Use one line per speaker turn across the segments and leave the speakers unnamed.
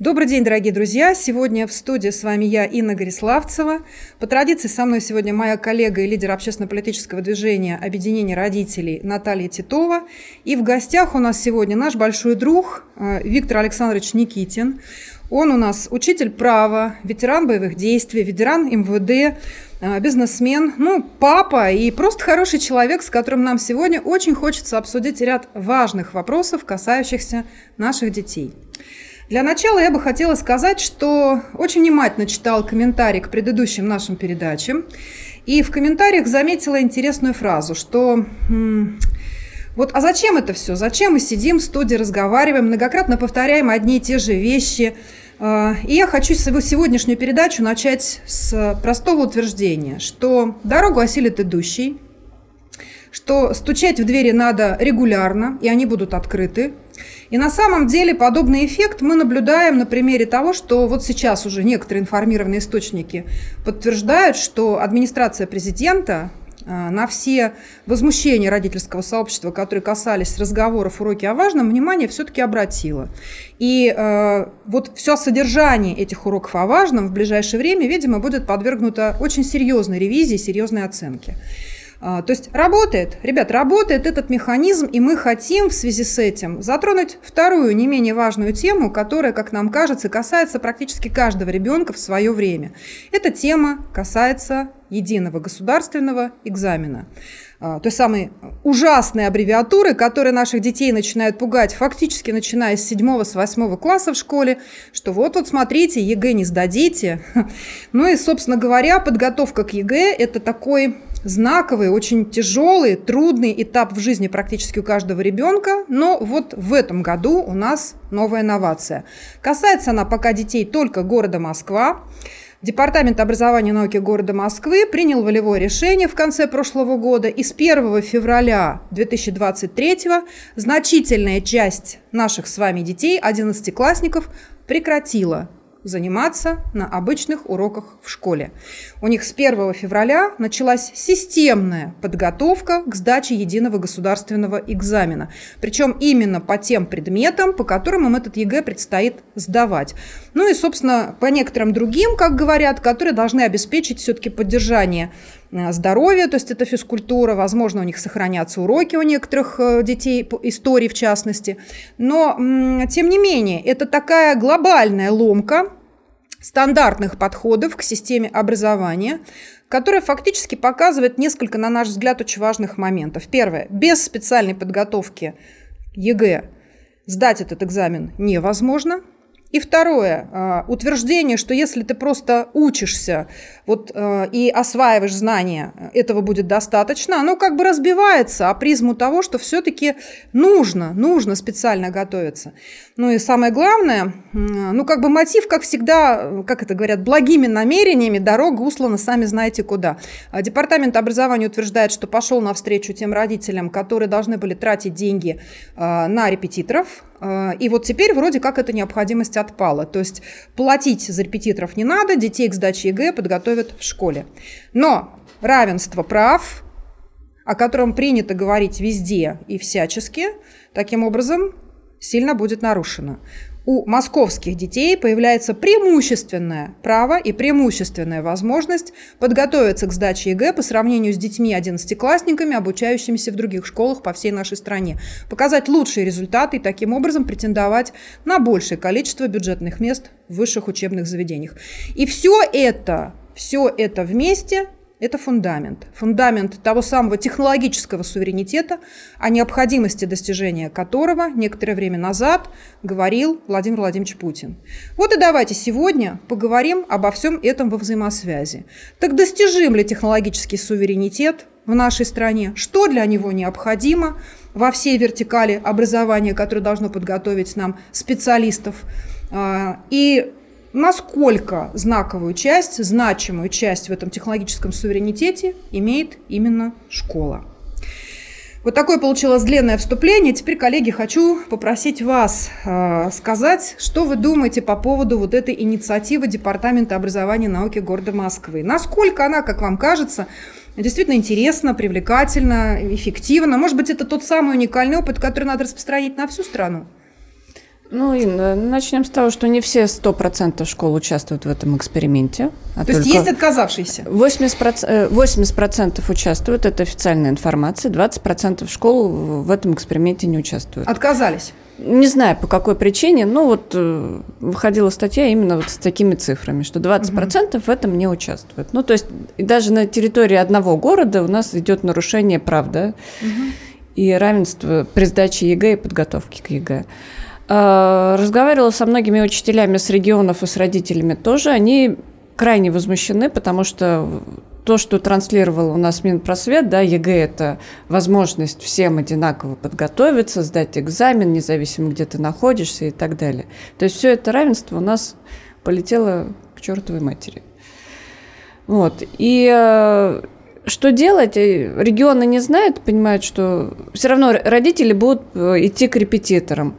Добрый день, дорогие друзья! Сегодня в студии с вами я, Инна Гориславцева. По традиции со мной сегодня моя коллега и лидер общественно-политического движения «Объединение родителей» Наталья Титова. И в гостях у нас сегодня наш большой друг э, Виктор Александрович Никитин. Он у нас учитель права, ветеран боевых действий, ветеран МВД, э, бизнесмен, ну, папа и просто хороший человек, с которым нам сегодня очень хочется обсудить ряд важных вопросов, касающихся наших детей. Для начала я бы хотела сказать, что очень внимательно читал комментарии к предыдущим нашим передачам. И в комментариях заметила интересную фразу, что вот, а зачем это все? Зачем мы сидим в студии, разговариваем, многократно повторяем одни и те же вещи? А, и я хочу свою сегодняшнюю передачу начать с простого утверждения, что дорогу осилит идущий, что стучать в двери надо регулярно, и они будут открыты, и на самом деле подобный эффект мы наблюдаем на примере того, что вот сейчас уже некоторые информированные источники подтверждают, что администрация президента а, на все возмущения родительского сообщества, которые касались разговоров уроки о важном, внимание все-таки обратила. И э, вот все содержание этих уроков о важном в ближайшее время, видимо, будет подвергнуто очень серьезной ревизии, серьезной оценке. А, то есть работает, ребят, работает этот механизм, и мы хотим в связи с этим затронуть вторую, не менее важную тему, которая, как нам кажется, касается практически каждого ребенка в свое время. Эта тема касается единого государственного экзамена. А, той самой ужасной аббревиатуры, которая наших детей начинает пугать фактически начиная с 7 с 8 класса в школе, что вот-вот смотрите, ЕГЭ не сдадите. Ну и, собственно говоря, подготовка к ЕГЭ – это такой знаковый, очень тяжелый, трудный этап в жизни практически у каждого ребенка, но вот в этом году у нас новая инновация. Касается она пока детей только города Москва. Департамент образования и науки города Москвы принял волевое решение в конце прошлого года, и с 1 февраля 2023 значительная часть наших с вами детей, 11-классников, прекратила заниматься на обычных уроках в школе. У них с 1 февраля началась системная подготовка к сдаче единого государственного экзамена. Причем именно по тем предметам, по которым им этот ЕГЭ предстоит сдавать. Ну и, собственно, по некоторым другим, как говорят, которые должны обеспечить все-таки поддержание здоровья, то есть это физкультура, возможно, у них сохранятся уроки у некоторых э, детей, истории в частности. Но, тем не менее, это такая глобальная ломка, стандартных подходов к системе образования, которая фактически показывает несколько, на наш взгляд, очень важных моментов. Первое. Без специальной подготовки ЕГЭ сдать этот экзамен невозможно – и второе, а, утверждение, что если ты просто учишься вот, а, и осваиваешь знания, этого будет достаточно, оно как бы разбивается о призму того, что все-таки нужно, нужно специально готовиться. Ну и самое главное, ну как бы мотив, как всегда, как это говорят, благими намерениями, дорога устлана сами знаете куда. А Департамент образования утверждает, что пошел навстречу тем родителям, которые должны были тратить деньги на репетиторов, и вот теперь вроде как эта необходимость отпала. То есть платить за репетиторов не надо, детей к сдаче ЕГЭ подготовят в школе. Но равенство прав, о котором принято говорить везде и всячески, таким образом сильно будет нарушено у московских детей появляется преимущественное право и преимущественная возможность подготовиться к сдаче ЕГЭ по сравнению с детьми 11-классниками, обучающимися в других школах по всей нашей стране. Показать лучшие результаты и таким образом претендовать на большее количество бюджетных мест в высших учебных заведениях. И все это, все это вместе это фундамент. Фундамент того самого технологического суверенитета, о необходимости достижения которого некоторое время назад говорил Владимир Владимирович Путин. Вот и давайте сегодня поговорим обо всем этом во взаимосвязи. Так достижим ли технологический суверенитет в нашей стране? Что для него необходимо во всей вертикали образования, которое должно подготовить нам специалистов? А, и насколько знаковую часть, значимую часть в этом технологическом суверенитете имеет именно школа. Вот такое получилось длинное вступление. Теперь, коллеги, хочу попросить вас э, сказать, что вы думаете по поводу вот этой инициативы Департамента образования и науки города Москвы. Насколько она, как вам кажется, действительно интересна, привлекательна, эффективна? Может быть, это тот самый уникальный опыт, который надо распространить на всю страну?
Ну, и начнем с того, что не все 100% школ участвуют в этом эксперименте.
А То есть есть отказавшиеся?
80%, 80% э, участвуют, это официальная информация, 20% школ в этом эксперименте не участвуют.
Отказались?
Не знаю, по какой причине, но вот э, выходила статья именно вот с такими цифрами, что 20% угу. в этом не участвуют. Ну, то есть даже на территории одного города у нас идет нарушение прав, да, угу. и равенство при сдаче ЕГЭ и подготовке к ЕГЭ. Разговаривала со многими учителями с регионов и с родителями тоже. Они крайне возмущены, потому что то, что транслировал у нас Минпросвет, да, ЕГЭ – это возможность всем одинаково подготовиться, сдать экзамен, независимо, где ты находишься и так далее. То есть все это равенство у нас полетело к чертовой матери. Вот. И э, что делать? Э, регионы не знают, понимают, что все равно родители будут э, идти к репетиторам.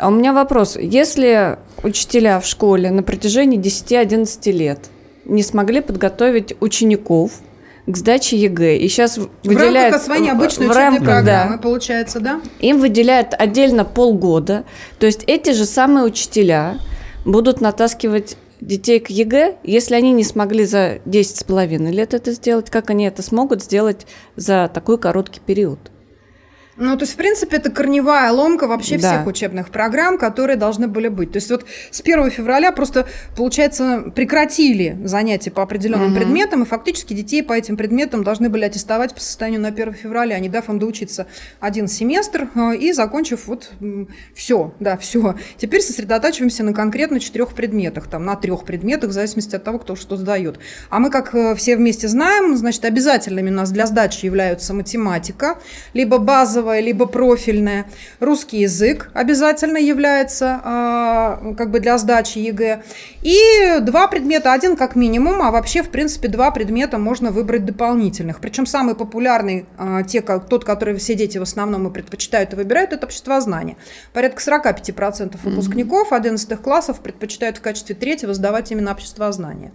А у меня вопрос. Если учителя в школе на протяжении 10-11 лет не смогли подготовить учеников к сдаче ЕГЭ. И сейчас выделяют... В рамках
освоения обычной в рамках, программы, да. получается, да?
Им выделяют отдельно полгода. То есть эти же самые учителя будут натаскивать детей к ЕГЭ, если они не смогли за 10 с половиной лет это сделать, как они это смогут сделать за такой короткий период?
Ну, то есть, в принципе, это корневая ломка вообще да. всех учебных программ, которые должны были быть. То есть, вот с 1 февраля просто, получается, прекратили занятия по определенным угу. предметам, и фактически детей по этим предметам должны были аттестовать по состоянию на 1 февраля, не дав им доучиться один семестр э, и закончив вот все, да, все. Теперь сосредотачиваемся на конкретно четырех предметах, там, на трех предметах, в зависимости от того, кто что сдает. А мы, как э, все вместе знаем, значит, обязательными у нас для сдачи являются математика, либо базовая, базовое, либо профильное. Русский язык обязательно является а, как бы для сдачи ЕГЭ. И два предмета, один как минимум, а вообще, в принципе, два предмета можно выбрать дополнительных. Причем самый популярный, а, те, как, тот, который все дети в основном и предпочитают и выбирают, это обществознание. Порядка 45% выпускников 11 классов предпочитают в качестве третьего сдавать именно обществознание.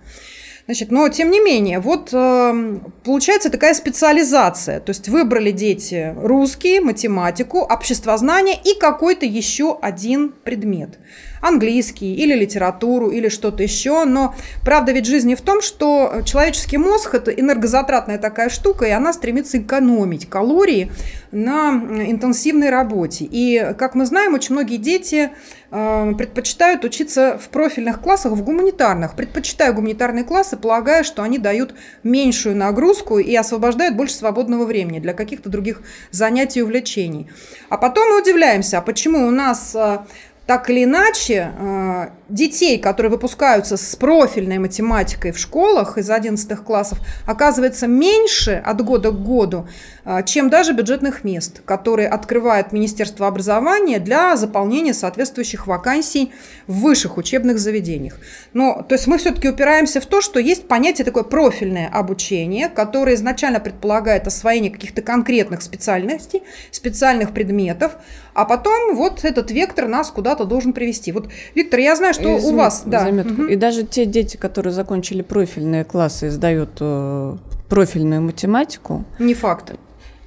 Значит, но тем не менее, вот э, получается такая специализация. То есть выбрали дети русский, математику, обществознание и какой-то еще один предмет английский или литературу или что-то еще. Но правда ведь жизни в том, что человеческий мозг – это энергозатратная такая штука, и она стремится экономить калории на интенсивной работе. И, как мы знаем, очень многие дети э, предпочитают учиться в профильных классах, в гуманитарных. Предпочитая гуманитарные классы, полагая, что они дают меньшую нагрузку и освобождают больше свободного времени для каких-то других занятий и увлечений. А потом мы удивляемся, а почему у нас э, так или иначе, э, детей, которые выпускаются с профильной математикой в школах из 11 классов, оказывается меньше от года к году, э, чем даже бюджетных мест, которые открывает Министерство образования для заполнения соответствующих вакансий в высших учебных заведениях. Но, то есть мы все-таки упираемся в то, что есть понятие такое профильное обучение, которое изначально предполагает освоение каких-то конкретных специальностей, специальных предметов, а потом вот этот вектор нас куда-то должен привести. Вот, Виктор, я знаю, что Извините, у вас...
Да. Угу. И даже те дети, которые закончили профильные классы и сдают э, профильную математику...
Не факт.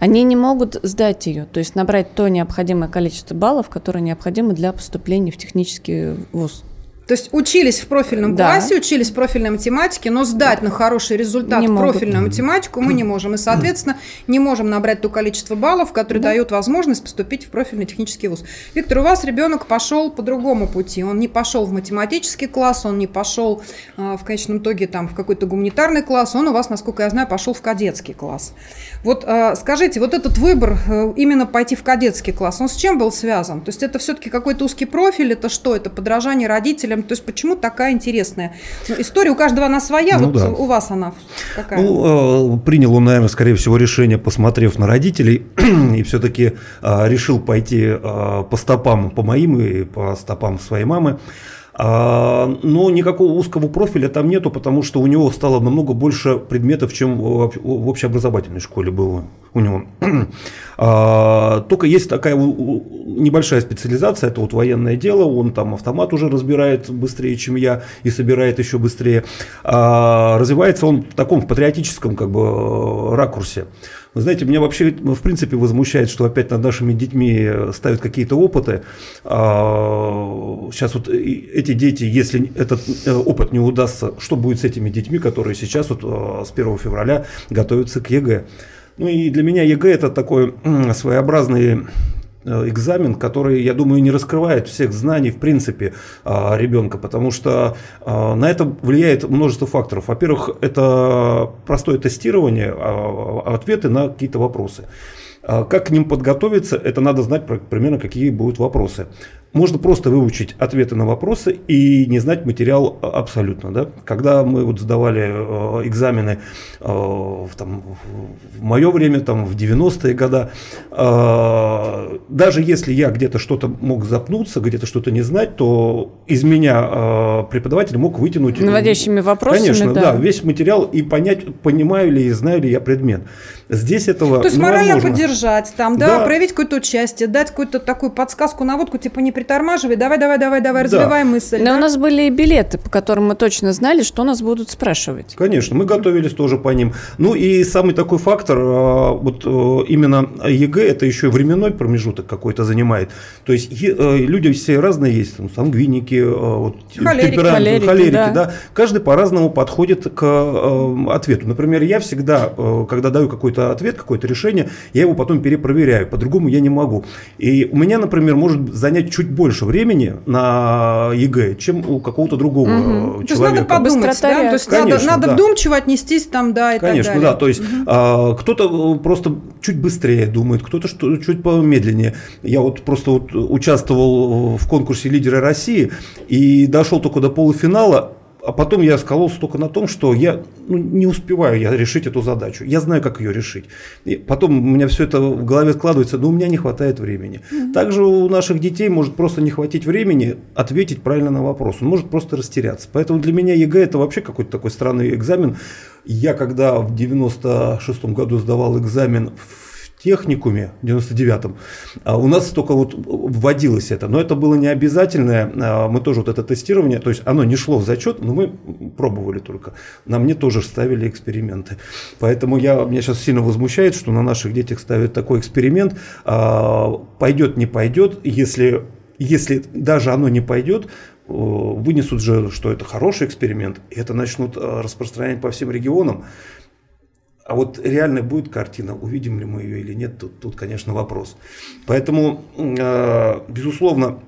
Они не могут сдать ее, то есть набрать то необходимое количество баллов, которое необходимо для поступления в технический вуз.
То есть учились в профильном да. классе, учились в профильной математике, но сдать на хороший результат не профильную могут. математику мы не можем. И, соответственно, не можем набрать то количество баллов, которое да. дает возможность поступить в профильный технический вуз. Виктор, у вас ребенок пошел по другому пути. Он не пошел в математический класс, он не пошел в конечном итоге там, в какой-то гуманитарный класс, он у вас, насколько я знаю, пошел в кадетский класс. Вот а, скажите, вот этот выбор э, именно пойти в кадетский класс, он с чем был связан? То есть это все-таки какой-то узкий профиль, это что? Это подражание родителям то есть почему такая интересная ну, история? У каждого она своя, ну, вот да. у вас она какая?
Ну, э, принял он, наверное, скорее всего, решение, посмотрев на родителей, и все-таки э, решил пойти э, по стопам, по моим и по стопам своей мамы. А, но никакого узкого профиля там нету, потому что у него стало намного больше предметов, чем в общеобразовательной школе было. У него. А, только есть такая небольшая специализация, это вот военное дело, он там автомат уже разбирает быстрее, чем я, и собирает еще быстрее. А, развивается он в таком патриотическом как бы ракурсе. Вы знаете, меня вообще в принципе возмущает, что опять над нашими детьми ставят какие-то опыты. Сейчас вот эти дети, если этот э, опыт не удастся, что будет с этими детьми, которые сейчас вот э, с 1 февраля готовятся к ЕГЭ? Ну и для меня ЕГЭ это такой своеобразный э, экзамен, который, я думаю, не раскрывает всех знаний, в принципе, а, ребенка, потому что а, на это влияет множество факторов. Во-первых, это простое тестирование, а, ответы на какие-то вопросы. Как к ним подготовиться, это надо знать примерно, какие будут вопросы. Можно просто выучить ответы на вопросы и не знать материал абсолютно. Да? Когда мы вот сдавали э, экзамены э, в, там, в мое время, там, в 90-е годы, э, даже если я где-то что-то мог запнуться, где-то что-то не знать, то из меня преподаватель мог вытянуть...
Наводящими вопросами,
Конечно, да. да, весь материал и понять, понимаю ли и знаю ли я предмет. Здесь этого
То есть морально поддержать, там, да, да. проявить какое-то участие, дать какую-то такую подсказку, наводку, типа не притормаживай, давай, давай, давай, давай, развивай да. мысль.
Но да? у нас были и билеты, по которым мы точно знали, что нас будут спрашивать.
Конечно, мы готовились тоже по ним. Ну и самый такой фактор, а, вот э, именно ЕГЭ, это еще временной промежуток какой-то занимает. То есть э, люди все разные есть, там, сангвиники, э, вот,
холерики, холерики,
холерики да. да. Каждый по-разному подходит к ответу. Например, я всегда, когда даю какой-то какой-то ответ, какое-то решение, я его потом перепроверяю, по-другому я не могу. И у меня, например, может занять чуть больше времени на ЕГЭ, чем у какого-то другого угу. человека. То есть надо
подумать, да? То есть Конечно, надо, надо да. вдумчиво отнестись там, да, и
Конечно,
так
далее. да, то есть угу. а, кто-то просто чуть быстрее думает, кто-то что, чуть помедленнее. Я вот просто вот участвовал в конкурсе «Лидеры России» и дошел только до полуфинала, а потом я скололся только на том, что я ну, не успеваю я решить эту задачу. Я знаю, как ее решить. И потом у меня все это в голове складывается, но у меня не хватает времени. Mm-hmm. Также у наших детей может просто не хватить времени ответить правильно на вопрос. Он может просто растеряться. Поэтому для меня ЕГЭ это вообще какой-то такой странный экзамен. Я когда в 96 году сдавал экзамен в техникуме, в 99-м, а у нас только вот вводилось это, но это было не обязательное, а, мы тоже вот это тестирование, то есть оно не шло в зачет, но мы пробовали только, на мне тоже ставили эксперименты. Поэтому я, меня сейчас сильно возмущает, что на наших детях ставят такой эксперимент, а, пойдет, не пойдет, если, если даже оно не пойдет, вынесут же, что это хороший эксперимент, и это начнут распространять по всем регионам. А вот реально будет картина, увидим ли мы ее или нет, тут, тут конечно, вопрос. Поэтому, э, безусловно,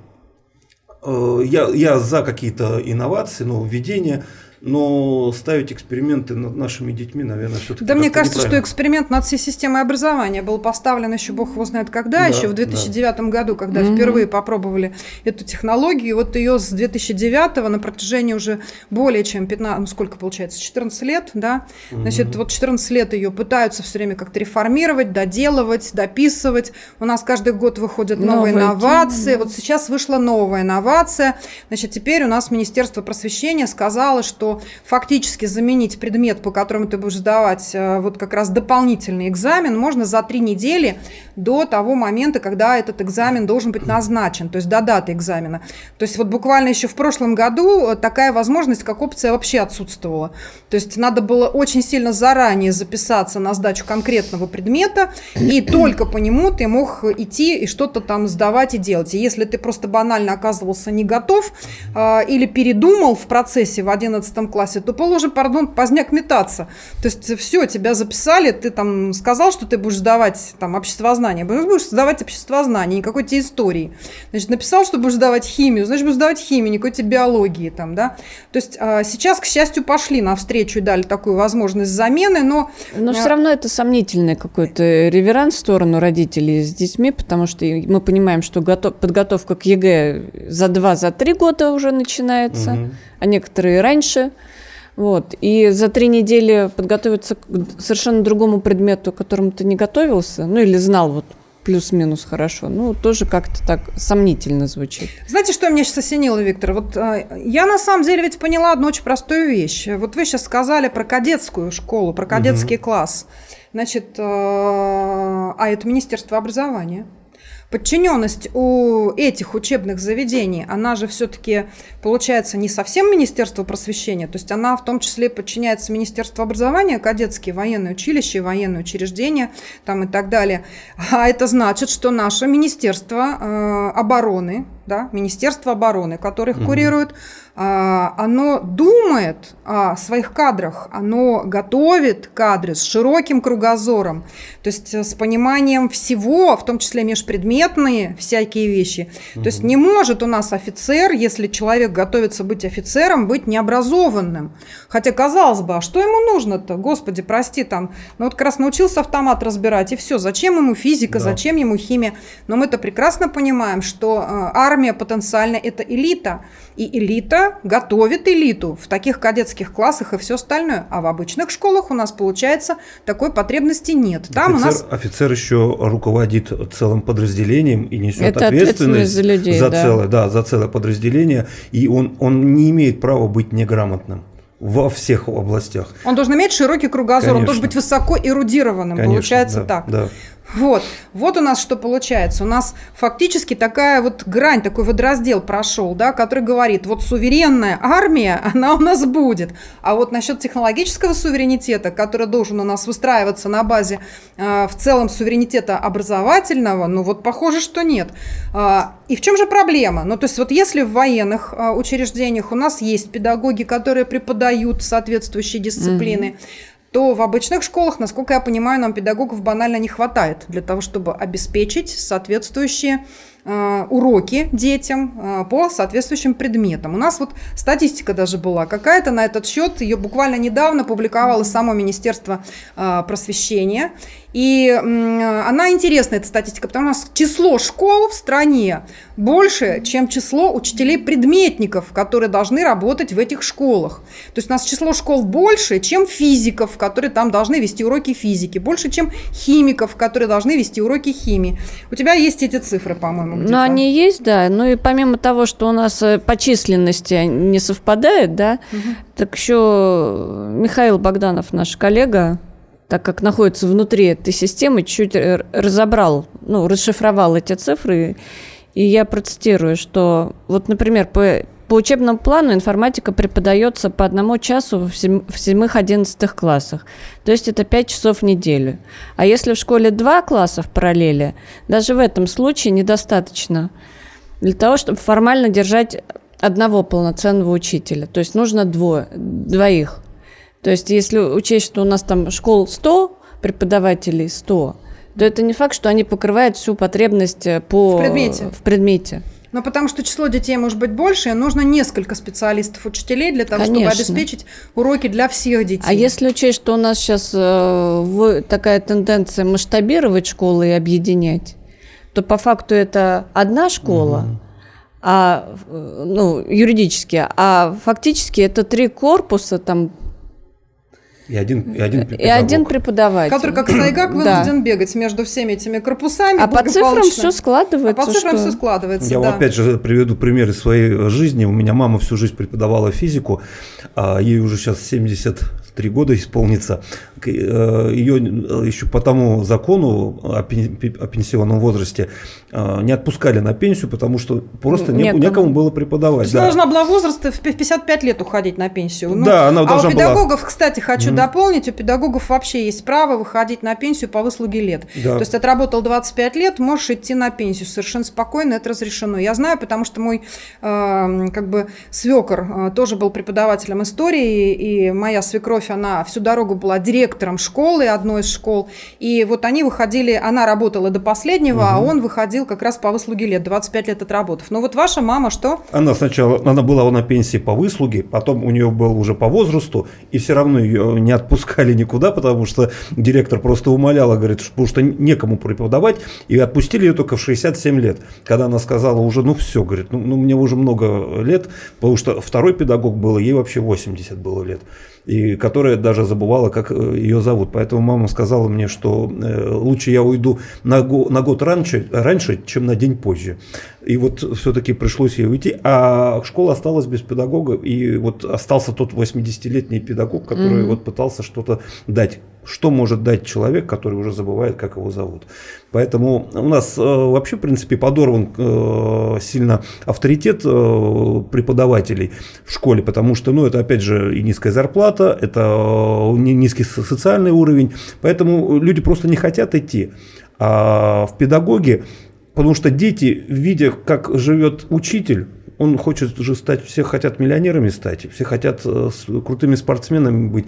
э, я, я за какие-то инновации, нововведения, но ставить эксперименты над нашими детьми, наверное, все-таки.
Да, мне кажется, что эксперимент над всей системой образования был поставлен еще бог его знает когда, да, еще в 2009 да. году, когда mm-hmm. впервые попробовали эту технологию. Вот ее с 2009 на протяжении уже более чем 15, ну сколько получается, 14 лет, да. Значит, mm-hmm. вот 14 лет ее пытаются все время как-то реформировать, доделывать, дописывать. У нас каждый год выходят новые, новые инновации. Вот сейчас вышла новая инновация. Значит, теперь у нас Министерство просвещения сказало, что фактически заменить предмет, по которому ты будешь сдавать э, вот как раз дополнительный экзамен, можно за три недели до того момента, когда этот экзамен должен быть назначен, то есть до даты экзамена. То есть вот буквально еще в прошлом году такая возможность, как опция, вообще отсутствовала. То есть надо было очень сильно заранее записаться на сдачу конкретного предмета, и только по нему ты мог идти и что-то там сдавать и делать. И если ты просто банально оказывался не готов э, или передумал в процессе в 11 классе, то всё уже, пардон, поздняк метаться. То есть все, тебя записали, ты там сказал, что ты будешь сдавать там обществознание, будешь сдавать обществознание, никакой тебе истории. Значит, написал, что будешь сдавать химию, значит, будешь сдавать химию, никакой тебе биологии там, да. То есть а, сейчас, к счастью, пошли навстречу и дали такую возможность замены, но...
Но все равно это сомнительный какой-то реверанс в сторону родителей с детьми, потому что мы понимаем, что готов, подготовка к ЕГЭ за два, за три года уже начинается. Угу а некоторые раньше. Вот. И за три недели подготовиться к совершенно другому предмету, к которому ты не готовился, ну или знал вот плюс-минус хорошо. Ну, тоже как-то так сомнительно звучит.
Знаете, что меня сейчас осенило, Виктор? Вот э, я на самом деле ведь поняла одну очень простую вещь. Вот вы сейчас сказали про кадетскую школу, про кадетский угу. класс. Значит, э, а это Министерство образования. Подчиненность у этих учебных заведений, она же все-таки получается не совсем Министерство просвещения, то есть она в том числе подчиняется Министерству образования, кадетские военные училища, военные учреждения там и так далее. А это значит, что наше Министерство э, обороны, да, Министерство обороны, которых угу. курирует, а, оно думает о своих кадрах, оно готовит кадры с широким кругозором, то есть с пониманием всего, в том числе межпредметные всякие вещи. Угу. То есть не может у нас офицер, если человек готовится быть офицером, быть необразованным. Хотя, казалось бы, а что ему нужно-то? Господи, прости, там, ну вот как раз научился автомат разбирать, и все. Зачем ему физика, да. зачем ему химия? Но мы-то прекрасно понимаем, что э, армия потенциально это элита, и элита готовит элиту в таких кадетских классах и все остальное. А в обычных школах у нас, получается, такой потребности нет.
Там офицер, у нас... офицер еще руководит целым подразделением и несет Это ответственность, ответственность за, людей, за, да. целое, да, за целое подразделение, и он, он не имеет права быть неграмотным во всех областях.
Он должен иметь широкий кругозор, Конечно. он должен быть высоко эрудированным, Конечно, получается
да,
так.
Да.
Вот, вот у нас что получается. У нас фактически такая вот грань, такой водораздел прошел, да, который говорит, вот суверенная армия, она у нас будет. А вот насчет технологического суверенитета, который должен у нас выстраиваться на базе э, в целом суверенитета образовательного, ну вот похоже, что нет. Э, и в чем же проблема? Ну то есть вот если в военных э, учреждениях у нас есть педагоги, которые преподают соответствующие дисциплины, mm-hmm то в обычных школах, насколько я понимаю, нам педагогов банально не хватает для того, чтобы обеспечить соответствующие уроки детям э, по соответствующим предметам. У нас вот статистика даже была какая-то на этот счет, ее буквально недавно публиковало само Министерство э, просвещения. И она интересная, эта статистика, потому что число школ в стране больше, чем число учителей-предметников, которые должны работать в этих школах. То есть у нас число школ больше, чем физиков, которые там должны вести уроки физики, больше, чем химиков, которые должны вести уроки химии. У тебя есть эти цифры, по-моему
по-моему, Ну, они есть, да. Ну и помимо того, что у нас э, по численности не совпадает, да, угу. так еще Михаил Богданов, наш коллега, так как находится внутри этой системы, чуть разобрал, ну, расшифровал эти цифры. И я процитирую, что вот, например, по по учебному плану информатика преподается по одному часу в седьмых-одиннадцатых классах. То есть это пять часов в неделю. А если в школе два класса в параллели, даже в этом случае недостаточно для того, чтобы формально держать одного полноценного учителя. То есть нужно двое, двоих. То есть если учесть, что у нас там школ 100, преподавателей 100, то это не факт, что они покрывают всю потребность э, по,
в предмете.
В предмете.
Но потому что число детей может быть больше, нужно несколько специалистов, учителей для того, Конечно. чтобы обеспечить уроки для всех детей.
А если учесть, что у нас сейчас э, такая тенденция масштабировать школы и объединять, то по факту это одна школа, угу. а, ну, юридически, а фактически это три корпуса, там
и один, и один
преподаватель. И один преподаватель.
Который как сайгак вынужден да. бегать между всеми этими корпусами.
А по цифрам все складывается.
А по цифрам что... все складывается,
Я
да.
опять же приведу пример из своей жизни. У меня мама всю жизнь преподавала физику, а ей уже сейчас 73 года исполнится. Э, ее э, еще по тому закону о пенсионном возрасте э, не отпускали на пенсию, потому что просто некому, некому было преподавать. То
есть да. должна была возраст в 55 лет уходить на пенсию.
Ну, да, она должна
А у педагогов, была... кстати, хочу. Дополнить, у педагогов вообще есть право выходить на пенсию по выслуге лет. Да. То есть отработал 25 лет, можешь идти на пенсию совершенно спокойно, это разрешено. Я знаю, потому что мой э, как бы свекор э, тоже был преподавателем истории, и моя свекровь, она всю дорогу была директором школы, одной из школ. И вот они выходили, она работала до последнего, угу. а он выходил как раз по выслуге лет, 25 лет отработав. Но вот ваша мама что?
Она сначала, она была на пенсии по выслуге, потом у нее был уже по возрасту, и все равно ее не отпускали никуда, потому что директор просто умоляла, говорит, потому что некому преподавать, и отпустили ее только в 67 лет, когда она сказала уже, ну все, говорит, ну, ну мне уже много лет, потому что второй педагог был, ей вообще 80 было лет и которая даже забывала, как э, ее зовут. Поэтому мама сказала мне, что э, лучше я уйду на, го, на год раньше, раньше, чем на день позже. И вот все-таки пришлось ей уйти. А школа осталась без педагога, и вот остался тот 80-летний педагог, который mm-hmm. вот пытался что-то дать что может дать человек, который уже забывает, как его зовут. Поэтому у нас э, вообще, в принципе, подорван э, сильно авторитет э, преподавателей в школе, потому что, ну, это, опять же, и низкая зарплата, это низкий социальный уровень, поэтому люди просто не хотят идти. А в педагоги, потому что дети, видя, как живет учитель, он хочет уже стать, все хотят миллионерами стать, все хотят э, крутыми спортсменами быть.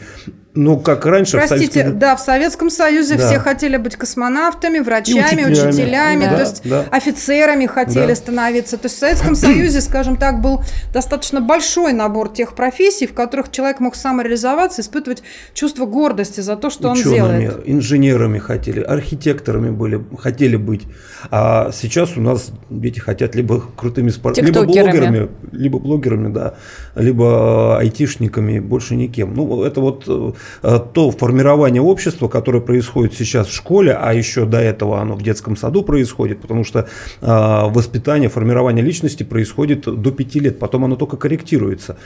Но как раньше...
Простите, в Советском... да, в Советском Союзе да. все хотели быть космонавтами, врачами, учителями, учителями да, то есть да. офицерами хотели да. становиться. То есть в Советском Союзе, скажем так, был достаточно большой набор тех профессий, в которых человек мог самореализоваться, испытывать чувство гордости за то, что Учеными, он делает.
инженерами хотели, архитекторами были, хотели быть. А сейчас у нас дети хотят либо крутыми спортсменами, либо блогерами, либо блогерами, да, либо айтишниками, больше никем. Ну, это вот э, то формирование общества, которое происходит сейчас в школе, а еще до этого оно в детском саду происходит, потому что э, воспитание, формирование личности происходит до пяти лет, потом оно только корректируется.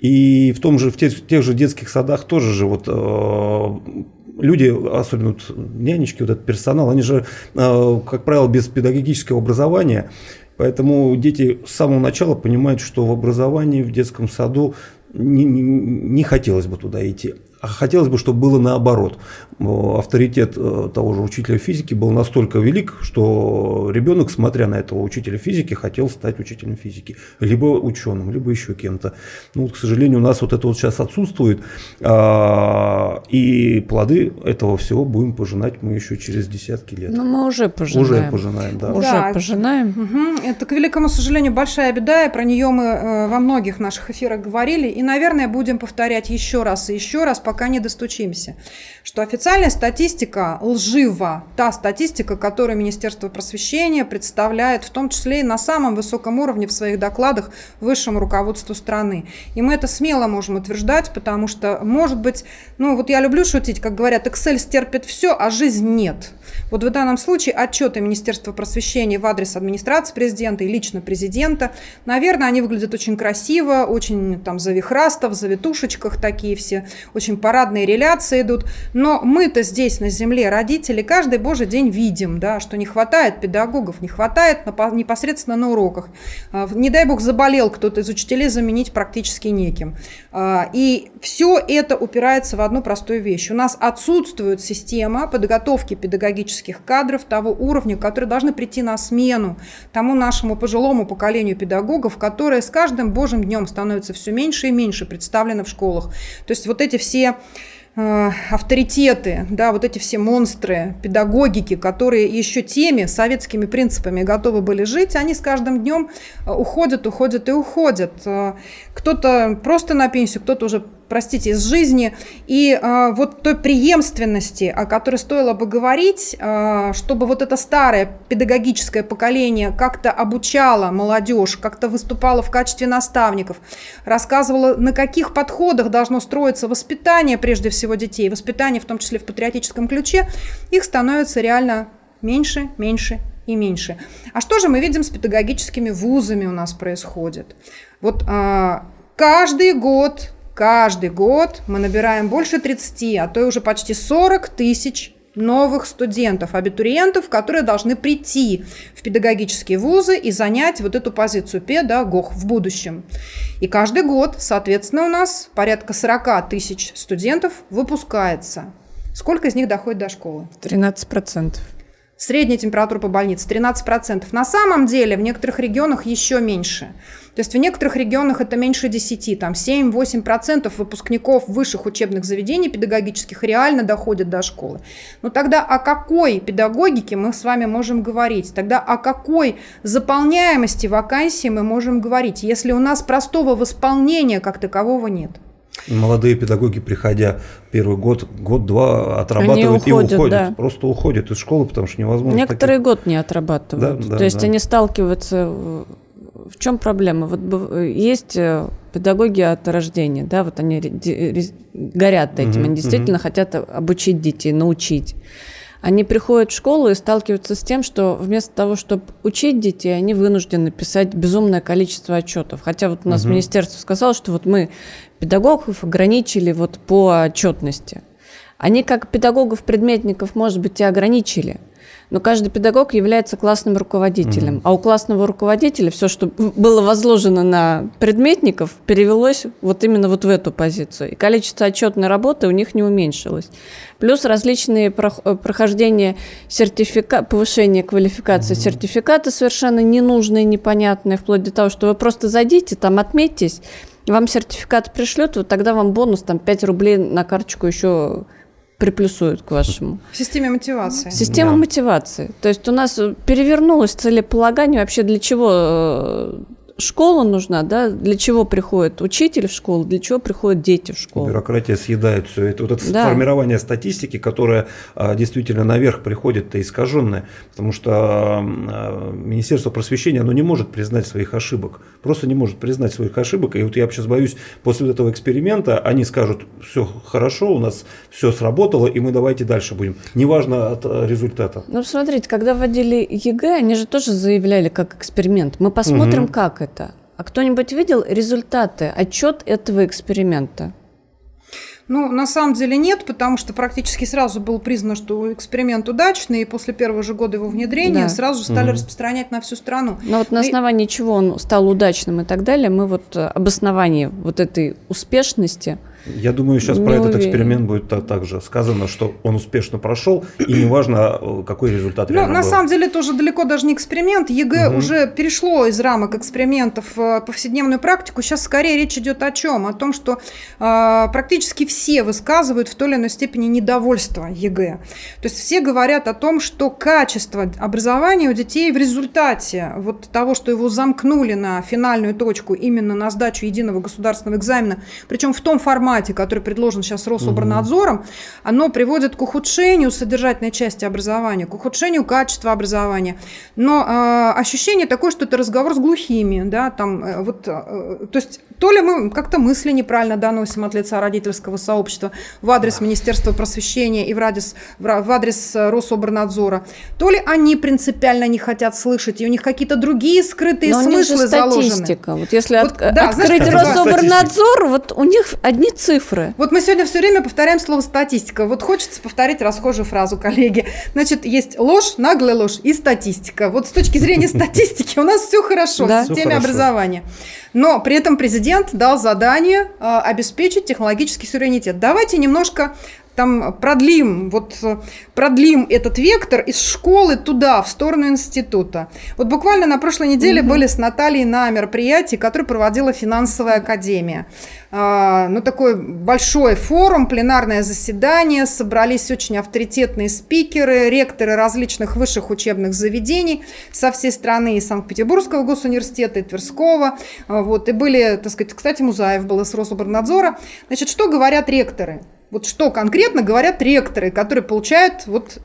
И в том же, в тех, в тех же детских садах тоже же вот э, люди, особенно вот нянечки, вот этот персонал, они же, как правило, без педагогического образования, Поэтому дети с самого начала понимают, что в образовании, в детском саду не, не, не хотелось бы туда идти. А хотелось бы, чтобы было наоборот. Авторитет э, того же учителя физики был настолько велик, что ребенок, смотря на этого учителя физики, хотел стать учителем физики. Либо ученым, либо еще кем-то. Ну, к сожалению, у нас вот это вот сейчас отсутствует. А, и плоды этого всего будем пожинать мы еще через десятки лет.
Ну, мы уже пожинаем.
Уже пожинаем, да.
Уже да. пожинаем.
Угу. Это, к великому сожалению, большая беда, и про нее мы э, во многих наших эфирах говорили. И, наверное, будем повторять еще раз и еще раз, пока не достучимся, что официальная статистика лжива. Та статистика, которую Министерство просвещения представляет, в том числе и на самом высоком уровне в своих докладах высшему руководству страны. И мы это смело можем утверждать, потому что, может быть, ну вот я люблю шутить, как говорят, Excel стерпит все, а жизнь нет. Вот в данном случае отчеты Министерства просвещения в адрес администрации президента и лично президента, наверное, они выглядят очень красиво, очень там завихрасто, в завитушечках такие все, очень парадные реляции идут. Но мы-то здесь на земле, родители, каждый божий день видим, да, что не хватает педагогов, не хватает непосредственно на уроках. А, не дай бог заболел кто-то из учителей, заменить практически неким. А, и все это упирается в одну простую вещь. У нас отсутствует система подготовки педагогических кадров того уровня, которые должны прийти на смену тому нашему пожилому поколению педагогов, которые с каждым божьим днем становятся все меньше и меньше представлены в школах. То есть вот эти все Э, авторитеты, да, вот эти все монстры педагогики, которые еще теми советскими принципами готовы были жить, они с каждым днем э, уходят, уходят и уходят. Э, кто-то просто на пенсию, кто-то уже простите, из жизни, и э, вот той преемственности, о которой стоило бы говорить, э, чтобы вот это старое педагогическое поколение как-то обучало молодежь, как-то выступало в качестве наставников, рассказывало, на каких подходах должно строиться воспитание, прежде всего, детей, воспитание в том числе в патриотическом ключе, их становится реально меньше, меньше и меньше. А что же мы видим с педагогическими вузами у нас происходит? Вот э, каждый год Каждый год мы набираем больше 30, а то и уже почти 40 тысяч новых студентов, абитуриентов, которые должны прийти в педагогические вузы и занять вот эту позицию педагог в будущем. И каждый год, соответственно, у нас порядка 40 тысяч студентов выпускается. Сколько из них доходит до школы?
13 процентов.
Средняя температура по больнице 13%. На самом деле в некоторых регионах еще меньше. То есть в некоторых регионах это меньше 10, там 7-8% выпускников высших учебных заведений педагогических реально доходят до школы. Но тогда о какой педагогике мы с вами можем говорить? Тогда о какой заполняемости вакансий мы можем говорить, если у нас простого восполнения как такового нет?
Молодые педагоги, приходя первый год, год-два, отрабатывают уходят, и уходят. Да. Просто уходят из школы, потому что невозможно.
Некоторые таких... год не отрабатывают. Да, да, То есть да. они сталкиваются в чем проблема? Вот есть э, педагоги от рождения, да, вот они горят этим, угу, они действительно угу. хотят обучить детей, научить. Они приходят в школу и сталкиваются с тем, что вместо того, чтобы учить детей, они вынуждены писать безумное количество отчетов. Хотя вот у нас угу. министерство сказало, что вот мы педагогов ограничили вот по отчетности. Они как педагогов-предметников, может быть, и ограничили – но каждый педагог является классным руководителем. Mm-hmm. А у классного руководителя все, что было возложено на предметников, перевелось вот именно вот в эту позицию. И количество отчетной работы у них не уменьшилось. Плюс различные э, прохождения сертифика... повышения квалификации mm-hmm. сертификаты совершенно ненужные, непонятные, вплоть до того, что вы просто зайдите, там отметьтесь, вам сертификат пришлют, вот тогда вам бонус там 5 рублей на карточку еще приплюсуют к вашему.
В системе мотивации.
Система да. мотивации. То есть у нас перевернулось целеполагание вообще для чего э, школа нужна, да, для чего приходит учитель в школу, для чего приходят дети в школу.
Бюрократия съедает все это. Вот это да. формирование статистики, которая а, действительно наверх приходит, то искаженное, потому что а, Министерство просвещения, оно не может признать своих ошибок, просто не может признать своих ошибок. И вот я сейчас боюсь, после этого эксперимента они скажут, все хорошо, у нас все сработало, и мы давайте дальше будем. Неважно от а, результата.
Ну, смотрите, когда вводили ЕГЭ, они же тоже заявляли как эксперимент. Мы посмотрим, угу. как это. А кто-нибудь видел результаты, отчет этого эксперимента?
Ну, на самом деле нет, потому что практически сразу было признано, что эксперимент удачный, и после первого же года его внедрения да. сразу же стали угу. распространять на всю страну.
Но вот на основании и... чего он стал удачным и так далее, мы вот э, обоснование вот этой успешности –
я думаю, сейчас не про уверен. этот эксперимент будет так, так же сказано, что он успешно прошел, и неважно, э, какой результат
Ну, на был. самом деле, тоже далеко даже не эксперимент. ЕГЭ угу. уже перешло из рамок экспериментов в повседневную практику. Сейчас скорее речь идет о чем? О том, что э, практически все высказывают в той или иной степени недовольство ЕГЭ. То есть все говорят о том, что качество образования у детей в результате вот того, что его замкнули на финальную точку именно на сдачу единого государственного экзамена, причем в том формате, формате, который предложен сейчас Рособорнадзором, оно приводит к ухудшению содержательной части образования, к ухудшению качества образования. Но э, ощущение такое, что это разговор с глухими, да, там, э, вот, э, то есть то ли мы как-то мысли неправильно доносим от лица родительского сообщества в адрес Министерства просвещения и в адрес, в адрес Рособорнадзора, то ли они принципиально не хотят слышать, и у них какие-то другие скрытые Но смыслы же статистика.
Заложены. Вот если вот, от, да, открыть знаешь, Рособорнадзор, вот у них одни цифры.
Вот мы сегодня все время повторяем слово статистика. Вот хочется повторить расхожую фразу, коллеги. Значит, есть ложь, наглая ложь и статистика. Вот с точки зрения статистики у нас все хорошо в системе образования. Но при этом президент дал задание э, обеспечить технологический суверенитет. Давайте немножко там продлим, вот продлим этот вектор из школы туда, в сторону института. Вот буквально на прошлой неделе угу. были с Натальей на мероприятии, которое проводила финансовая академия. А, ну, такой большой форум, пленарное заседание, собрались очень авторитетные спикеры, ректоры различных высших учебных заведений со всей страны, и Санкт-Петербургского госуниверситета, и Тверского, а, вот, и были, так сказать, кстати, Музаев был из Рособорнадзора. Значит, что говорят ректоры? Вот что конкретно говорят ректоры, которые получают вот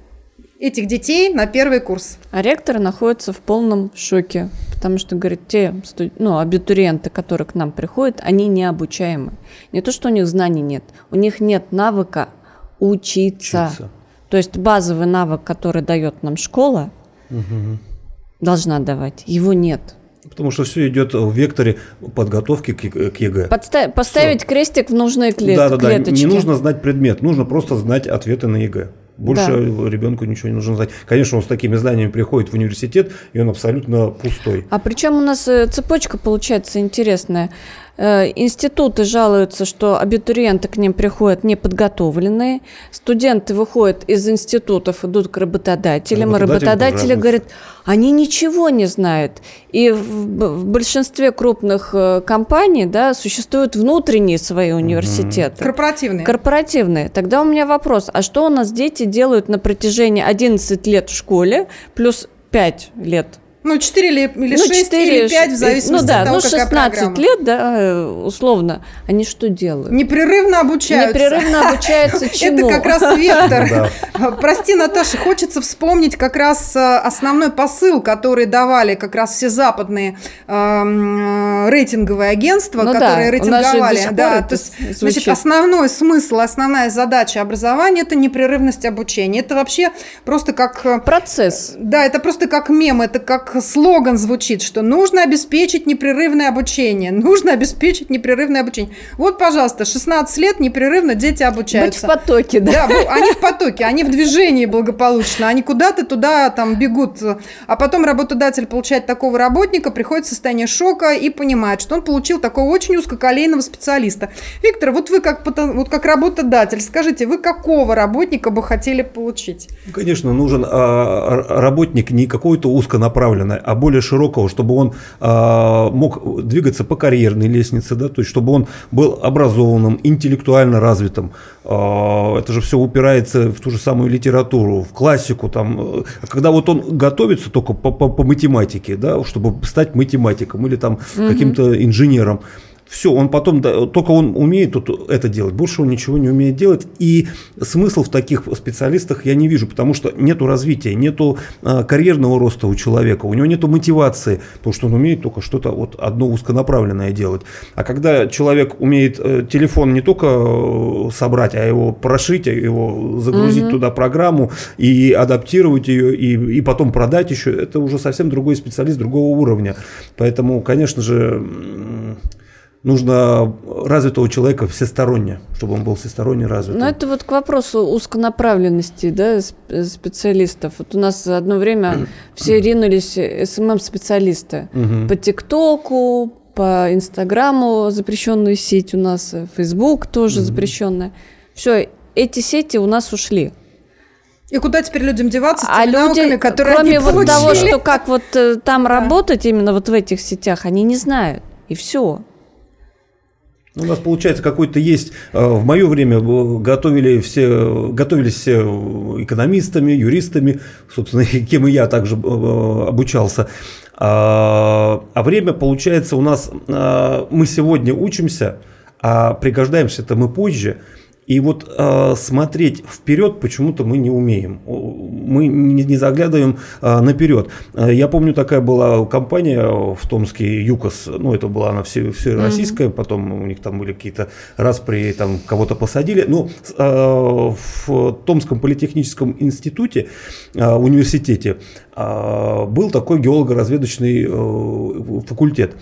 этих детей на первый курс.
А ректоры находятся в полном шоке, потому что, говорят, те ну, абитуриенты, которые к нам приходят, они необучаемы. Не то, что у них знаний нет, у них нет навыка учиться. учиться. То есть базовый навык, который дает нам школа, угу. должна давать, его нет.
Потому что все идет в векторе подготовки к, ЕГЭ.
Подста- поставить все. крестик в нужные клет- да, да, да.
Не нужно знать предмет, нужно просто знать ответы на ЕГЭ. Больше да. ребенку ничего не нужно знать. Конечно, он с такими знаниями приходит в университет, и он абсолютно пустой.
А причем у нас э, цепочка получается интересная. Э, институты жалуются, что абитуриенты к ним приходят неподготовленные, студенты выходят из институтов, идут к работодателям, работодатели говорят, они ничего не знают. И в, в большинстве крупных э, компаний да, существуют внутренние свои университеты.
Корпоративные.
Корпоративные. Тогда у меня вопрос, а что у нас дети делают на протяжении 11 лет в школе, плюс 5 лет
ну, 4 или, или ну, 6, 4, или 5, в зависимости
ну, да,
от того,
ну, 16 лет, да, условно, они что делают?
Непрерывно обучаются.
Непрерывно обучаются чему?
Это как раз вектор. Прости, Наташа, хочется вспомнить как раз э, основной посыл, который давали как раз все западные эм, рейтинговые агентства, ну которые рейтинговали. Да, то есть, значит, основной смысл, основная задача образования – это непрерывность обучения. Это вообще просто как…
Процесс.
Да, это просто как мем, это как как слоган звучит, что нужно обеспечить непрерывное обучение, нужно обеспечить непрерывное обучение. Вот, пожалуйста, 16 лет непрерывно дети обучаются.
Быть в потоке, да?
Да, они в потоке, они в движении благополучно, они куда-то туда там бегут. А потом работодатель получает такого работника, приходит в состояние шока и понимает, что он получил такого очень узкоколейного специалиста. Виктор, вот вы как, вот как работодатель, скажите, вы какого работника бы хотели получить?
Конечно, нужен а, работник не какой-то узконаправленный, а более широкого, чтобы он а, мог двигаться по карьерной лестнице, да, то есть чтобы он был образованным, интеллектуально развитым. А, это же все упирается в ту же самую литературу, в классику. Там, когда вот он готовится только по, по, по математике, да, чтобы стать математиком или там угу. каким-то инженером, все, он потом, только он умеет тут это делать, больше он ничего не умеет делать. И смысл в таких специалистах я не вижу, потому что нету развития, нету а, карьерного роста у человека, у него нету мотивации, потому что он умеет только что-то вот одно узконаправленное делать. А когда человек умеет э, телефон не только э, собрать, а его прошить, а его загрузить угу. туда программу и адаптировать ее, и, и потом продать еще, это уже совсем другой специалист другого уровня. Поэтому, конечно же, нужно развитого человека всесторонне, чтобы он был всесторонне развит.
Ну, это вот к вопросу узконаправленности да, специалистов. Вот у нас одно время все ринулись СММ-специалисты по ТикТоку, по Инстаграму запрещенную сеть у нас, Фейсбук тоже запрещенная. Все, эти сети у нас ушли.
И куда теперь людям деваться с а теми а люди, науками, которые
кроме они вот того, что как вот э, там да. работать именно вот в этих сетях, они не знают. И все.
У нас получается какой-то есть, э, в мое время готовили все, готовились все экономистами, юристами, собственно, кем и я также э, обучался. А, а время получается у нас, э, мы сегодня учимся, а пригождаемся-то мы позже – и вот э, смотреть вперед почему-то мы не умеем. Мы не, не заглядываем э, наперед. Я помню, такая была компания в Томске, ЮКОС, ну это была она все, все российская, mm-hmm. потом у них там были какие-то распри, там кого-то посадили. Но э, в Томском политехническом институте, э, университете, э, был такой геолого-разведочный э, факультет.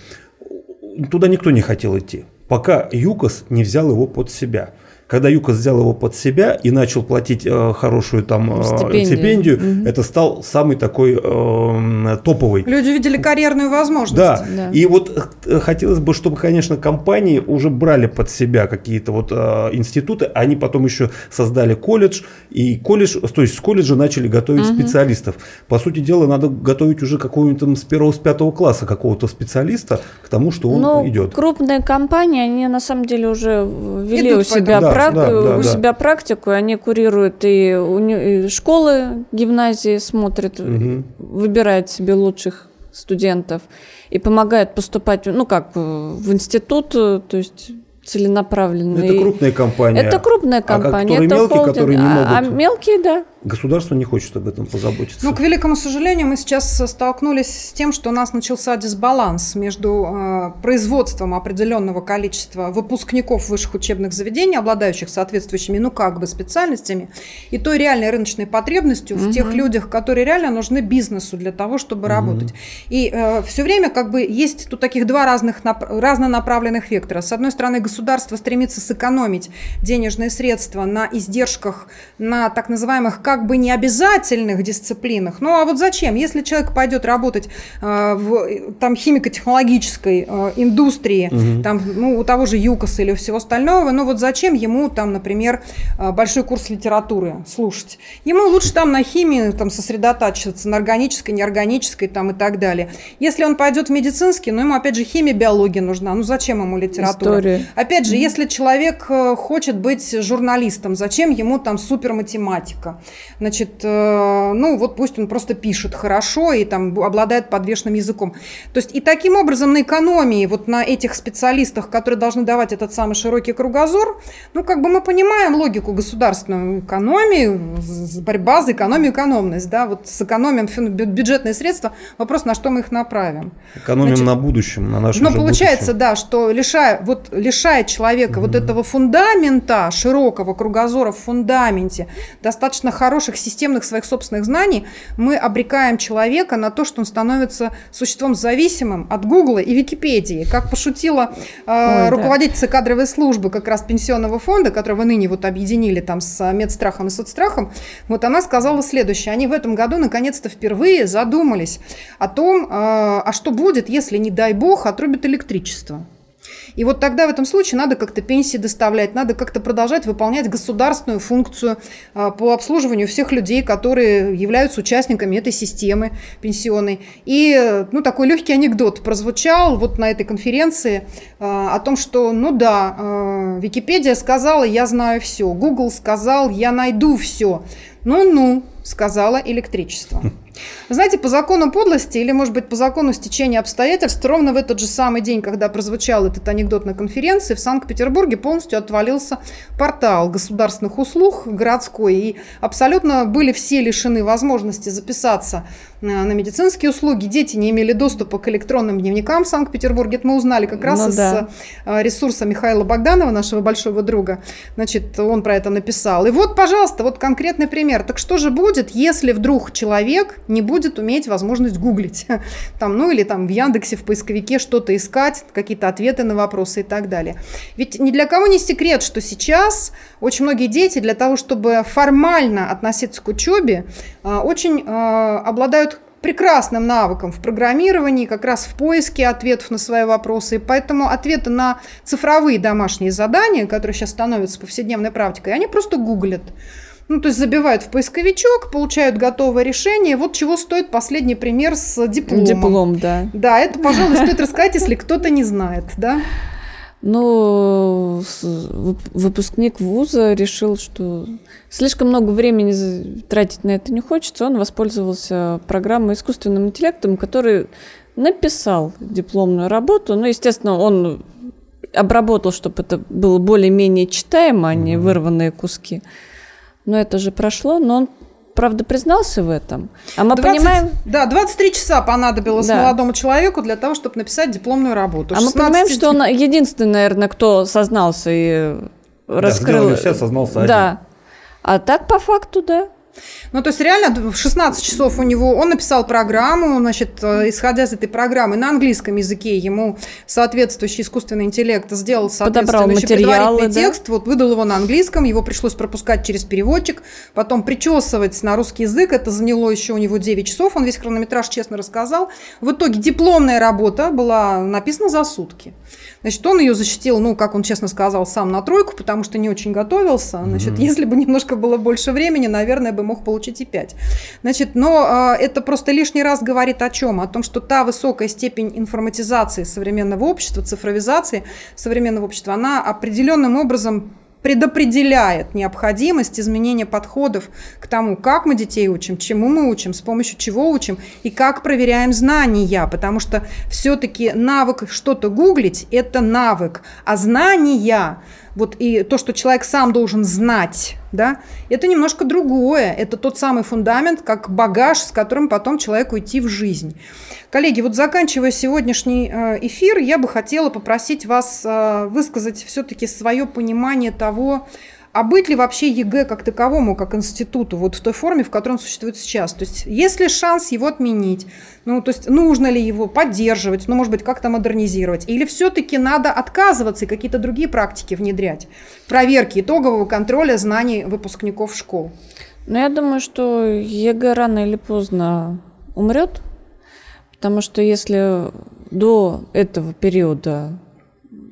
Туда никто не хотел идти, пока ЮКОС не взял его под себя. Когда ЮКОС взял его под себя и начал платить э, хорошую там э, стипендию, стипендию угу. это стал самый такой э, топовый.
Люди видели карьерную возможность.
Да. да. И вот э, хотелось бы, чтобы, конечно, компании уже брали под себя какие-то вот э, институты, они потом еще создали колледж, и колледж, то есть с колледжа начали готовить угу. специалистов. По сути дела, надо готовить уже какого-нибудь там с первого, с пятого класса какого-то специалиста к тому, что он
ну,
идет.
крупные компании, они на самом деле уже ввели Идут у себя да, прак... да, да, у да. себя практику, они курируют и, уни... и школы, гимназии смотрят, угу. выбирают себе лучших студентов и помогают поступать, ну как, в институт, то есть целенаправленные.
Это крупная компания.
Это крупная компания.
А, это мелкие, холдинг. которые не могут.
А, а мелкие, да.
Государство не хочет об этом позаботиться.
Ну, к великому сожалению, мы сейчас столкнулись с тем, что у нас начался дисбаланс между э, производством определенного количества выпускников высших учебных заведений, обладающих соответствующими, ну, как бы специальностями, и той реальной рыночной потребностью угу. в тех людях, которые реально нужны бизнесу для того, чтобы угу. работать. И э, все время как бы есть тут таких два разных разнонаправленных вектора. С одной стороны, государство стремится сэкономить денежные средства на издержках, на так называемых как бы не обязательных дисциплинах. Ну а вот зачем? Если человек пойдет работать э, в там, химико-технологической э, индустрии, угу. там, ну, у того же ЮКОСа или всего остального, ну вот зачем ему там, например, э, большой курс литературы слушать? Ему лучше там на химии там, сосредотачиваться, на органической, неорганической там, и так далее. Если он пойдет в медицинский, ну ему опять же химия, биология нужна. Ну зачем ему литература? История. Опять же, если человек э, хочет быть журналистом, зачем ему там суперматематика? Значит, э, ну вот пусть он просто пишет хорошо и там обладает подвешенным языком. То есть и таким образом на экономии, вот на этих специалистах, которые должны давать этот самый широкий кругозор, ну как бы мы понимаем логику государственной экономии, борьба за экономию, экономность, да, вот сэкономим бюджетные средства, вопрос, на что мы их направим.
Экономим Значит, на будущем, на нашем
Но получается, будущем. да, что лишая, вот, лишая человека mm-hmm. вот этого фундамента, широкого кругозора в фундаменте, достаточно хорошего хороших системных своих собственных знаний мы обрекаем человека на то, что он становится существом зависимым от Гугла и Википедии. Как пошутила э, Ой, руководительница да. кадровой службы как раз пенсионного фонда, которого ныне вот объединили там с медстрахом и соцстрахом, вот она сказала следующее. Они в этом году наконец-то впервые задумались о том, э, а что будет, если, не дай бог, отрубят электричество. И вот тогда в этом случае надо как-то пенсии доставлять, надо как-то продолжать выполнять государственную функцию а, по обслуживанию всех людей, которые являются участниками этой системы пенсионной. И ну, такой легкий анекдот прозвучал вот на этой конференции а, о том, что, ну да, а, Википедия сказала, я знаю все, Google сказал, я найду все. Ну-ну, сказала электричество. Знаете, по закону подлости или, может быть, по закону стечения обстоятельств, ровно в этот же самый день, когда прозвучал этот анекдот на конференции, в Санкт-Петербурге полностью отвалился портал государственных услуг городской, и абсолютно были все лишены возможности записаться э, на медицинские услуги. Дети не имели доступа к электронным дневникам в Санкт-Петербурге. Это мы узнали как раз ну, из да. Э, ресурса Михаила Богданова, нашего большого друга. Значит, он про это написал. И вот, пожалуйста, вот конкретный пример. Так что же будет, если вдруг человек не будет уметь возможность гуглить. Там, ну или там в Яндексе, в поисковике что-то искать, какие-то ответы на вопросы и так далее. Ведь ни для кого не секрет, что сейчас очень многие дети для того, чтобы формально относиться к учебе, а, очень а, обладают прекрасным навыком в программировании, как раз в поиске ответов на свои вопросы. И поэтому ответы на цифровые домашние задания, которые сейчас становятся повседневной практикой, они просто гуглят. Ну, то есть забивают в поисковичок, получают готовое решение. Вот чего стоит последний пример с дипломом.
Диплом, да.
Да, это, пожалуй, стоит рассказать, если кто-то не знает, да?
Ну, выпускник вуза решил, что слишком много времени тратить на это не хочется. Он воспользовался программой искусственным интеллектом, который написал дипломную работу. Ну, естественно, он обработал, чтобы это было более-менее читаемо, а не вырванные куски но это же прошло, но он правда, признался в этом. А мы 20, понимаем...
Да, 23 часа понадобилось да. молодому человеку для того, чтобы написать дипломную работу.
16... А мы понимаем, что он единственный, наверное, кто сознался и
да,
раскрыл...
все, сознался
Да. Один. А так, по факту, да.
Ну, то есть реально в 16 часов у него, он написал программу, значит, э, исходя из этой программы, на английском языке ему соответствующий искусственный интеллект сделал соответствующий предварительный да? текст, вот выдал его на английском, его пришлось пропускать через переводчик, потом причесывать на русский язык, это заняло еще у него 9 часов, он весь хронометраж честно рассказал. В итоге дипломная работа была написана за сутки. Значит, он ее защитил, ну, как он честно сказал, сам на тройку, потому что не очень готовился. Значит, mm-hmm. если бы немножко было больше времени, наверное, бы мог получить и 5. Значит, но э, это просто лишний раз говорит о чем? О том, что та высокая степень информатизации современного общества, цифровизации современного общества, она определенным образом предопределяет необходимость изменения подходов к тому, как мы детей учим, чему мы учим, с помощью чего учим и как проверяем знания, потому что все-таки навык что-то гуглить – это навык, а знания вот и то, что человек сам должен знать, да, это немножко другое. Это тот самый фундамент, как багаж, с которым потом человеку идти в жизнь. Коллеги, вот заканчивая сегодняшний э, эфир, я бы хотела попросить вас э, высказать все-таки свое понимание того, а быть ли вообще ЕГЭ как таковому, как институту, вот в той форме, в которой он существует сейчас? То есть есть ли шанс его отменить? Ну, то есть нужно ли его поддерживать, ну, может быть, как-то модернизировать? Или все-таки надо отказываться и какие-то другие практики внедрять? Проверки итогового контроля знаний выпускников школ.
Ну, я думаю, что ЕГЭ рано или поздно умрет, потому что если до этого периода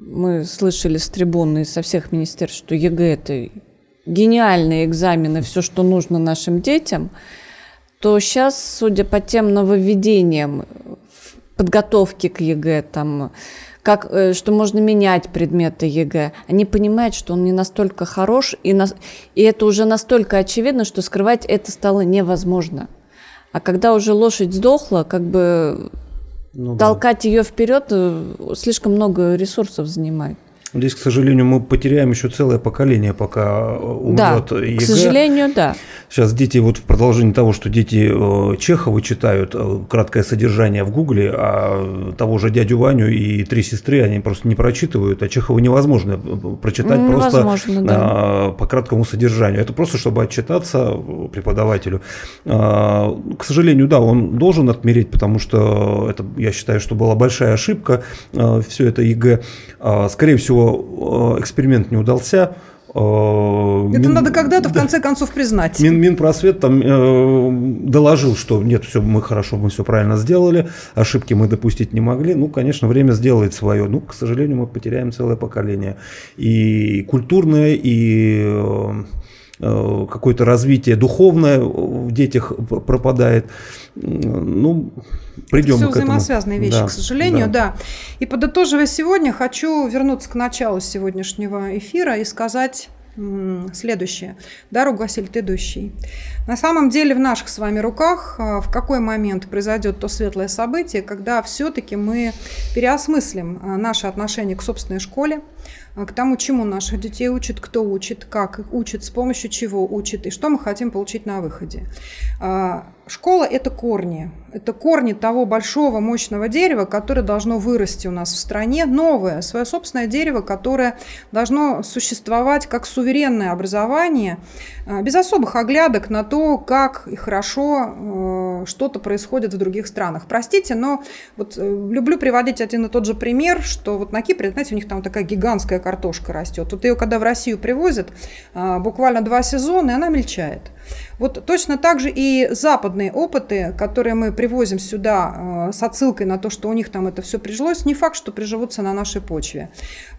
мы слышали с трибуны со всех министерств, что ЕГЭ – это гениальные экзамены, все, что нужно нашим детям, то сейчас, судя по тем нововведениям подготовки к ЕГЭ, там, как, э, что можно менять предметы ЕГЭ, они понимают, что он не настолько хорош, и, на, и это уже настолько очевидно, что скрывать это стало невозможно. А когда уже лошадь сдохла, как бы ну, Толкать да. ее вперед э, слишком много ресурсов занимает.
Здесь, к сожалению, мы потеряем еще целое поколение, пока э, умрет
да, ЕГЭ. К сожалению, да.
Сейчас дети, вот в продолжении того, что дети э, Чехова читают э, краткое содержание в Гугле, а того же дядю Ваню и три сестры они просто не прочитывают, а Чехова невозможно прочитать
невозможно,
просто
да.
по краткому содержанию. Это просто, чтобы отчитаться преподавателю. К сожалению, да, он должен отмереть, потому что это, я считаю, что была большая ошибка, все это ЕГЭ. Скорее всего, э, эксперимент не удался.
Э, Это Мин... надо когда-то, в конце концов, признать.
Мин, Минпросвет там э, доложил, что нет, все, мы хорошо, мы все правильно сделали, ошибки мы допустить не могли. Ну, конечно, время сделает свое. Ну, к сожалению, мы потеряем целое поколение. И культурное, и э какое-то развитие духовное в детях пропадает. Ну, придем
Это все взаимосвязанные вещи, да, к сожалению, да. да. И подытоживая сегодня, хочу вернуться к началу сегодняшнего эфира и сказать следующее. Дорогу осилит идущий. На самом деле в наших с вами руках а, в какой момент произойдет то светлое событие, когда все-таки мы переосмыслим а, наше отношение к собственной школе, к тому, чему наших детей учат, кто учит, как их учат, с помощью чего учат и что мы хотим получить на выходе. Школа – это корни. Это корни того большого, мощного дерева, которое должно вырасти у нас в стране, новое, свое собственное дерево, которое должно существовать как суверенное образование, а, без особых оглядок на то, как и хорошо э, что-то происходит в других странах. Простите, но вот э, люблю приводить один и тот же пример, что вот на Кипре, знаете, у них там такая гигантская картошка растет. Вот ее, когда в Россию привозят, буквально два сезона, и она мельчает. Вот точно так же и западные опыты, которые мы привозим сюда э, с отсылкой на то, что у них там это все прижилось, не факт, что приживутся на нашей почве.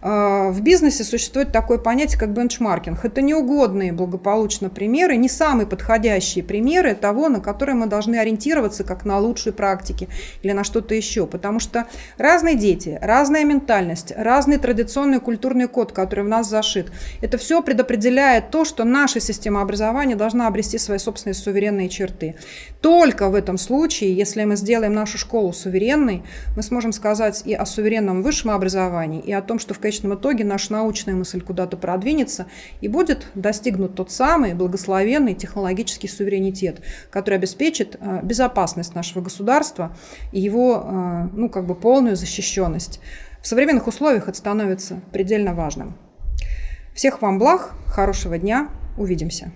Э, в бизнесе существует такое понятие, как бенчмаркинг. Это неугодные благополучно примеры, не самые подходящие примеры того, на которые мы должны ориентироваться как на лучшие практики или на что-то еще. Потому что разные дети, разная ментальность, разный традиционный культурный код, который в нас зашит, это все предопределяет то, что наша система образования должна обрести свои собственные суверенные черты. Только в этом случае, если мы сделаем нашу школу суверенной, мы сможем сказать и о суверенном высшем образовании, и о том, что в конечном итоге наша научная мысль куда-то продвинется, и будет достигнут тот самый благословенный технологический суверенитет, который обеспечит э, безопасность нашего государства и его э, ну, как бы полную защищенность. В современных условиях это становится предельно важным. Всех вам благ, хорошего дня, увидимся.